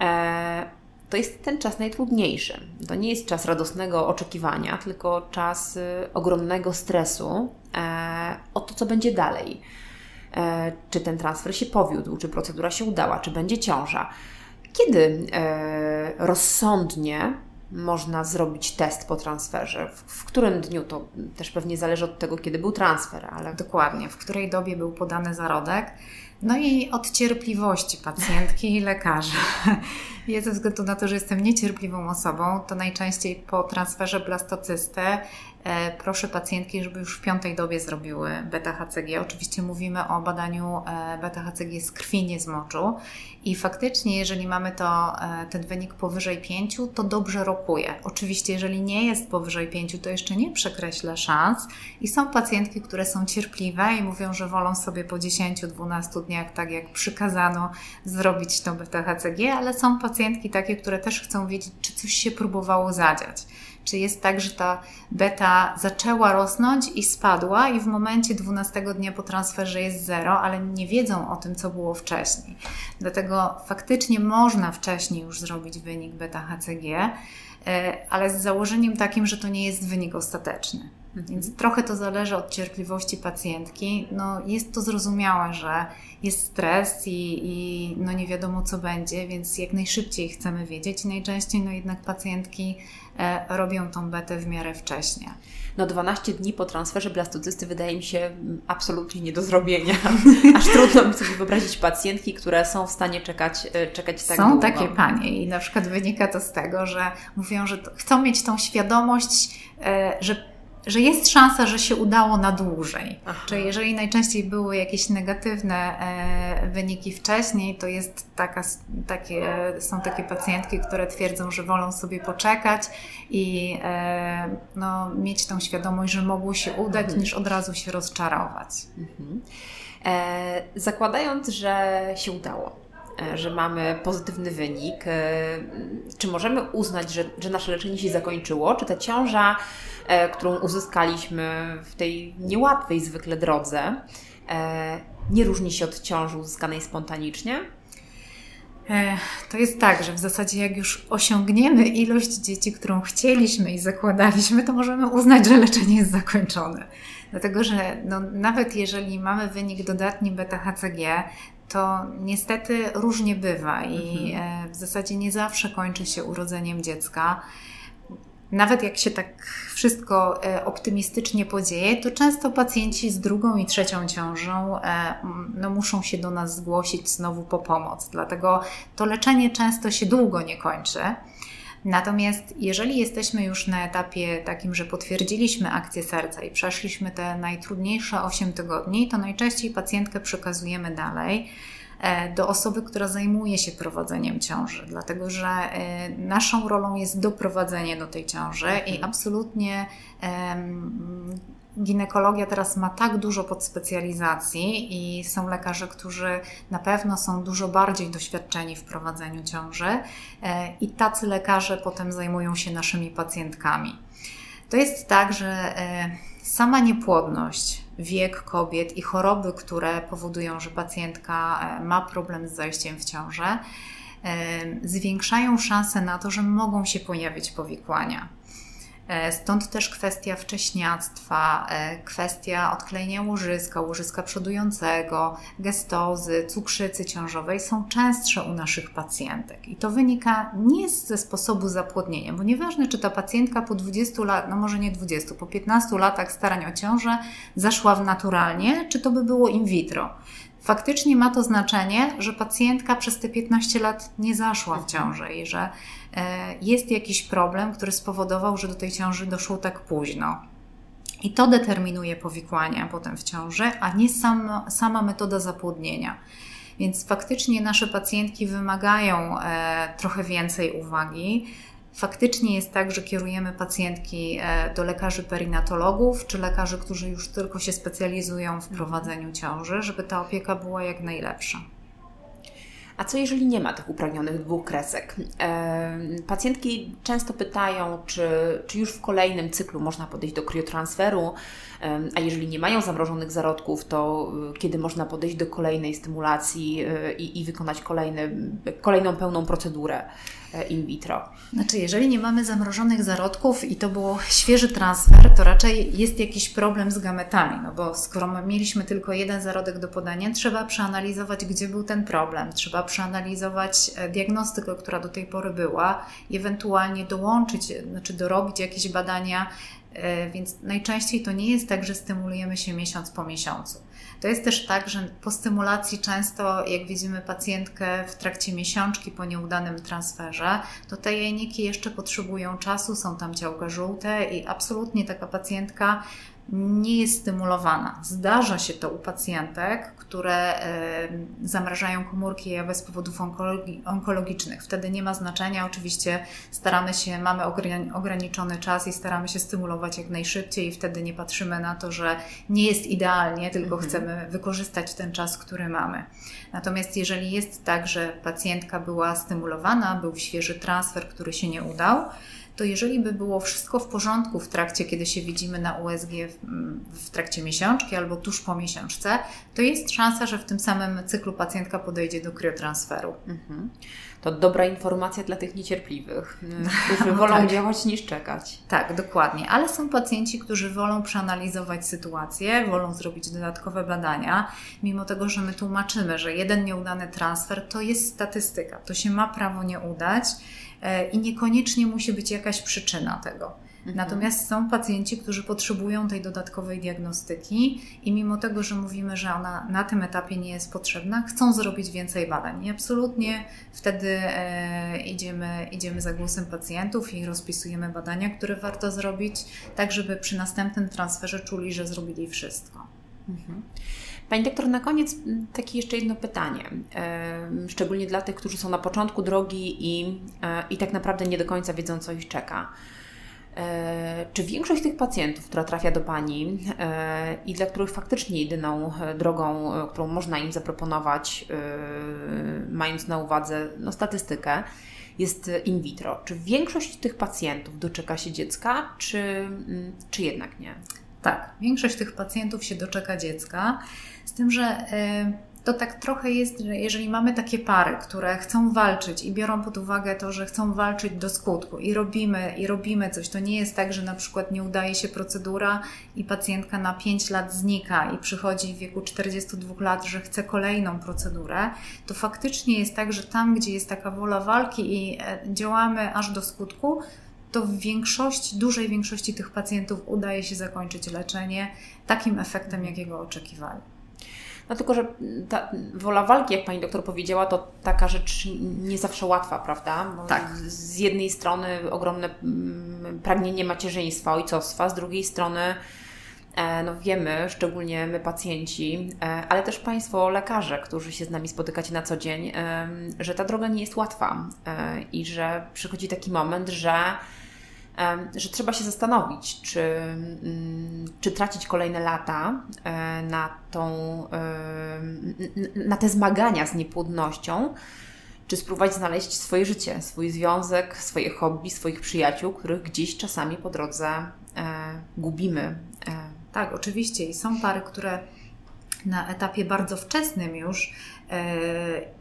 S1: e, to jest ten czas najtrudniejszy. To nie jest czas radosnego oczekiwania, tylko czas y, ogromnego stresu e, o to, co będzie dalej. E, czy ten transfer się powiódł, czy procedura się udała, czy będzie ciąża. Kiedy e, rozsądnie można zrobić test po transferze? W, w, którym dniu to też pewnie zależy od tego, kiedy był transfer, ale.
S2: Dokładnie, w której dobie był podany zarodek. No i od cierpliwości pacjentki i lekarza. Ja ze względu na to, że jestem niecierpliwą osobą, to najczęściej po transferze blastocysty E, proszę pacjentki, żeby już w piątej dobie zrobiły beta-HCG. Oczywiście mówimy o badaniu e, beta-HCG z krwi, nie z moczu. I faktycznie, jeżeli mamy to, e, ten wynik powyżej 5, to dobrze rokuje. Oczywiście, jeżeli nie jest powyżej 5, to jeszcze nie przekreśla szans. I są pacjentki, które są cierpliwe i mówią, że wolą sobie po 10-12 dniach, tak jak przykazano, zrobić to beta-HCG, ale są pacjentki takie, które też chcą wiedzieć, czy coś się próbowało zadziać. Czy jest tak, że ta beta zaczęła rosnąć i spadła, i w momencie 12 dnia po transferze jest zero, ale nie wiedzą o tym, co było wcześniej. Dlatego faktycznie można wcześniej już zrobić wynik beta HCG, e, ale z założeniem takim, że to nie jest wynik ostateczny. Mhm. Więc trochę to zależy od cierpliwości pacjentki. No, jest to zrozumiałe, że jest stres i, i no nie wiadomo co będzie, więc jak najszybciej chcemy wiedzieć najczęściej no jednak pacjentki e, robią tą betę w miarę wcześnie.
S1: No 12 dni po transferze blastocysty wydaje mi się absolutnie nie do zrobienia. Aż trudno mi sobie wyobrazić pacjentki, które są w stanie czekać, e, czekać tak
S2: są
S1: długo.
S2: Są takie panie i na przykład wynika to z tego, że mówią, że chcą mieć tą świadomość, e, że że jest szansa, że się udało na dłużej. Aha. Czyli jeżeli najczęściej były jakieś negatywne e, wyniki wcześniej, to jest taka, takie, są takie pacjentki, które twierdzą, że wolą sobie poczekać i e, no, mieć tą świadomość, że mogło się udać, mhm. niż od razu się rozczarować. Mhm.
S1: E, zakładając, że się udało, że mamy pozytywny wynik, e, czy możemy uznać, że, że nasze leczenie się zakończyło? Czy ta ciąża E, którą uzyskaliśmy w tej niełatwej zwykle drodze, e, nie różni się od ciąży uzyskanej spontanicznie?
S2: E, to jest tak, że w zasadzie jak już osiągniemy ilość dzieci, którą chcieliśmy i zakładaliśmy, to możemy uznać, że leczenie jest zakończone. Dlatego, że no, nawet jeżeli mamy wynik dodatni beta-HCG, to niestety różnie bywa i mhm. w zasadzie nie zawsze kończy się urodzeniem dziecka nawet jak się tak wszystko e, optymistycznie podzieje, to często pacjenci z drugą i trzecią ciążą e, no, muszą się do nas zgłosić znowu po pomoc. Dlatego to leczenie często się długo nie kończy. Natomiast jeżeli jesteśmy już na etapie takim, że potwierdziliśmy akcję serca i przeszliśmy te najtrudniejsze 8 tygodni, to najczęściej pacjentkę przekazujemy dalej E, do osoby, która zajmuje się prowadzeniem ciąży, dlatego że e, naszą rolą jest doprowadzenie do tej ciąży i mhm. absolutnie ginekologia teraz ma tak dużo podspecjalizacji i są lekarze, którzy na pewno są dużo bardziej doświadczeni w prowadzeniu ciąży e, i tacy lekarze potem zajmują się naszymi pacjentkami. To jest tak, że sama niepłodność wiek kobiet i choroby, które powodują, że pacjentka e, ma problem z zajściem w ciążę, e, zwiększają szanse na to, że mogą się pojawić powikłania. E, stąd też kwestia wcześniactwa, e, kwestia odklejenia łożyska, łożyska przodującego, gestozy, cukrzycy ciążowej są częstsze u naszych pacjentek. I to wynika nie ze sposobu zapłodnienia, bo nieważne, czy ta pacjentka po 20 latach, no może nie 20, po 15 latach starań o ciążę zaszła w naturalnie, czy to by było in vitro faktycznie ma to znaczenie, że pacjentka przez te 15 lat nie zaszła w ciążę i że e, jest jakiś problem, który spowodował, że do tej ciąży doszło tak późno. I to determinuje powikłania potem w ciąży, a nie sam, sama metoda zapłodnienia. Więc faktycznie nasze pacjentki wymagają e, trochę więcej uwagi faktycznie jest tak, że kierujemy pacjentki e, do lekarzy perinatologów czy lekarzy, którzy już tylko się specjalizują w prowadzeniu ciąży, żeby ta opieka była jak najlepsza.
S1: A co jeżeli nie ma tych upragnionych dwóch kresek? Pacjentki często pytają, czy, czy już w kolejnym cyklu można podejść do kriotransferu, a jeżeli nie mają zamrożonych zarodków, to kiedy można podejść do kolejnej stymulacji i, i wykonać kolejny, kolejną pełną procedurę e, in vitro?
S2: Znaczy, jeżeli nie mamy zamrożonych zarodków i to był świeży transfer, to raczej jest jakiś problem z gametami, no bo skoro mieliśmy tylko jeden zarodek do podania, trzeba przeanalizować, gdzie był ten problem, trzeba przeanalizować e, diagnostykę, która do tej pory była ewentualnie dołączyć, znaczy dorobić jakieś badania E, więc najczęściej to nie jest tak, że stymulujemy się miesiąc po miesiącu. To jest też tak, że po stymulacji często, jak widzimy pacjentkę w trakcie miesiączki po nieudanym transferze, to te jajniki jeszcze potrzebują czasu, są tam ciałka żółte i absolutnie taka pacjentka nie jest stymulowana. Zdarza się to u pacjentek, które zamrażają komórki jajowe z powodów onkologicznych. Wtedy nie ma znaczenia. Oczywiście staramy się, mamy ograniczony czas i staramy się stymulować jak najszybciej i wtedy nie patrzymy na to, że nie jest idealnie, tylko mhm. chcemy wykorzystać ten czas, który mamy. Natomiast jeżeli jest tak, że pacjentka była stymulowana, był świeży transfer, który się nie udał, to jeżeli by było wszystko w porządku w trakcie, kiedy się widzimy na USG w, w trakcie miesiączki albo tuż po miesiączce, to jest szansa, że w tym samym cyklu pacjentka podejdzie do kriotransferu. Mhm.
S1: To dobra informacja dla tych niecierpliwych, którzy wolą tak. działać niż czekać.
S2: Tak, dokładnie. Ale są pacjenci, którzy wolą przeanalizować sytuację, wolą zrobić dodatkowe badania, mimo tego, że my tłumaczymy, że jeden nieudany transfer to jest statystyka, to się ma prawo nie udać i niekoniecznie musi być jakaś przyczyna tego. Mhm. Natomiast są pacjenci, którzy potrzebują tej dodatkowej diagnostyki i mimo tego, że mówimy, że ona na tym etapie nie jest potrzebna, chcą zrobić więcej badań. I absolutnie wtedy e, idziemy, idziemy za głosem pacjentów i rozpisujemy badania, które warto zrobić, tak żeby przy następnym transferze czuli, że zrobili wszystko. Mhm.
S1: Pani doktor, na koniec takie jeszcze jedno pytanie, szczególnie dla tych, którzy są na początku drogi i, e, i tak naprawdę nie do końca wiedzą, co ich czeka. E, czy większość tych pacjentów, która trafia do Pani e, i dla których faktycznie jedyną drogą, którą można im zaproponować, mając na uwadze no, statystykę, jest in vitro, czy większość tych pacjentów doczeka się dziecka, czy, czy jednak nie?
S2: Tak, większość tych pacjentów się doczeka dziecka, z tym, że e, to tak trochę jest, że jeżeli mamy takie pary, które chcą walczyć i biorą pod uwagę to, że chcą walczyć do skutku i robimy, i robimy coś, to nie jest tak, że na przykład nie udaje się procedura i pacjentka na 5 lat znika i przychodzi w wieku 42 lat, że chce kolejną procedurę, to faktycznie jest tak, że tam, gdzie jest taka wola walki i e, działamy aż do skutku, to w większości, dużej większości tych pacjentów udaje się zakończyć leczenie takim efektem, jakiego oczekiwali.
S1: No tylko, że ta wola walki, jak Pani doktor powiedziała, to taka rzecz nie zawsze łatwa, prawda? Bo
S2: tak.
S1: Z jednej strony ogromne mm, pragnienie macierzyństwa, ojcostwa, z drugiej strony no wiemy, szczególnie my pacjenci, e, ale też Państwo lekarze, którzy się z nami spotykacie na co dzień, że ta droga nie jest łatwa e, i że przychodzi taki moment, że że trzeba się zastanowić, czy, mm, czy tracić kolejne lata e, na, tą, na te zmagania z niepłodnością, czy spróbować znaleźć swoje życie, swój związek, swoje hobby, swoich przyjaciół, których gdzieś czasami po drodze e, gubimy.
S2: Tak, oczywiście. I są pary, które na etapie bardzo wczesnym już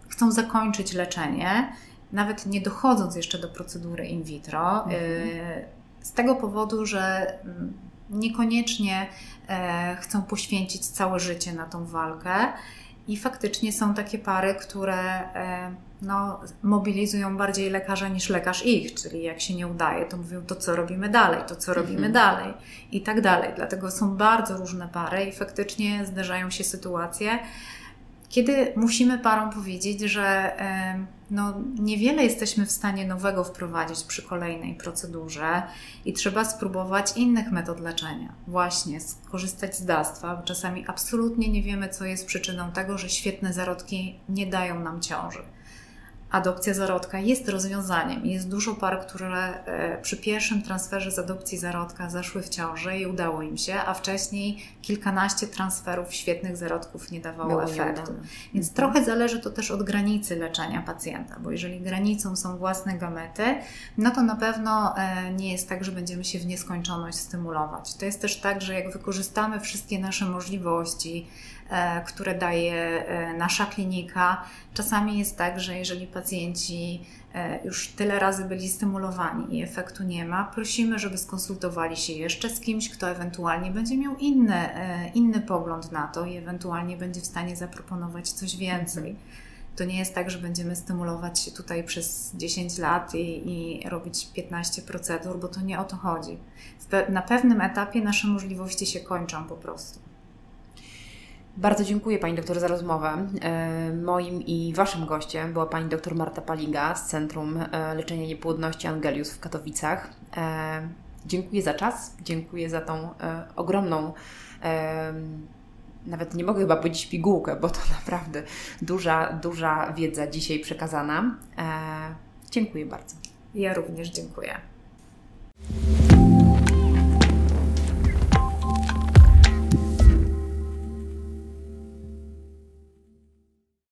S2: chcą zakończyć leczenie nawet nie dochodząc jeszcze do procedury in vitro, mhm. Y, z tego powodu, że mm, niekoniecznie e, chcą poświęcić całe życie na tą walkę. I faktycznie są takie pary, które e, no, mobilizują bardziej lekarza niż lekarz ich, czyli jak się nie udaje, to mówią to, co robimy dalej, to, co robimy mhm. dalej i tak dalej. Dlatego są bardzo różne pary i faktycznie zdarzają się sytuacje, kiedy musimy parom powiedzieć, że no, niewiele jesteśmy w stanie nowego wprowadzić przy kolejnej procedurze i trzeba spróbować innych metod leczenia. Właśnie skorzystać z dawstwa, bo czasami absolutnie nie wiemy, co jest przyczyną tego, że świetne zarodki nie dają nam ciąży. Adopcja zarodka jest rozwiązaniem. Jest dużo par, które e, przy pierwszym transferze z adopcji zarodka zaszły w ciążę i udało im się, a wcześniej kilkanaście transferów świetnych zarodków nie dawało Było efektu. Więc mhm. trochę zależy to też od granicy leczenia pacjenta, bo jeżeli granicą są własne gamety, no to na pewno e, nie jest tak, że będziemy się w nieskończoność stymulować. To jest też tak, że jak wykorzystamy wszystkie nasze możliwości, które daje e, nasza klinika. Czasami jest tak, że jeżeli pacjenci e, już tyle razy byli stymulowani i efektu nie ma, prosimy, żeby skonsultowali się jeszcze z kimś, kto ewentualnie będzie miał inny, inny pogląd na to i ewentualnie będzie w stanie zaproponować coś więcej. To nie jest tak, że będziemy stymulować się tutaj przez 10 lat i, i robić 15 procedur, bo to nie o to chodzi. na pewnym etapie nasze możliwości się kończą po prostu.
S1: Bardzo dziękuję Pani doktor za rozmowę. E, moim i Waszym gościem była Pani doktor Marta Paliga z Centrum e, Leczenia Niepłodności Angelius w Katowicach. E, dziękuję za czas, dziękuję za tą ogromną, nawet nie mogę chyba powiedzieć pigułkę, bo to naprawdę duża, duża wiedza dzisiaj przekazana. Dziękuję bardzo.
S2: Ja również dziękuję.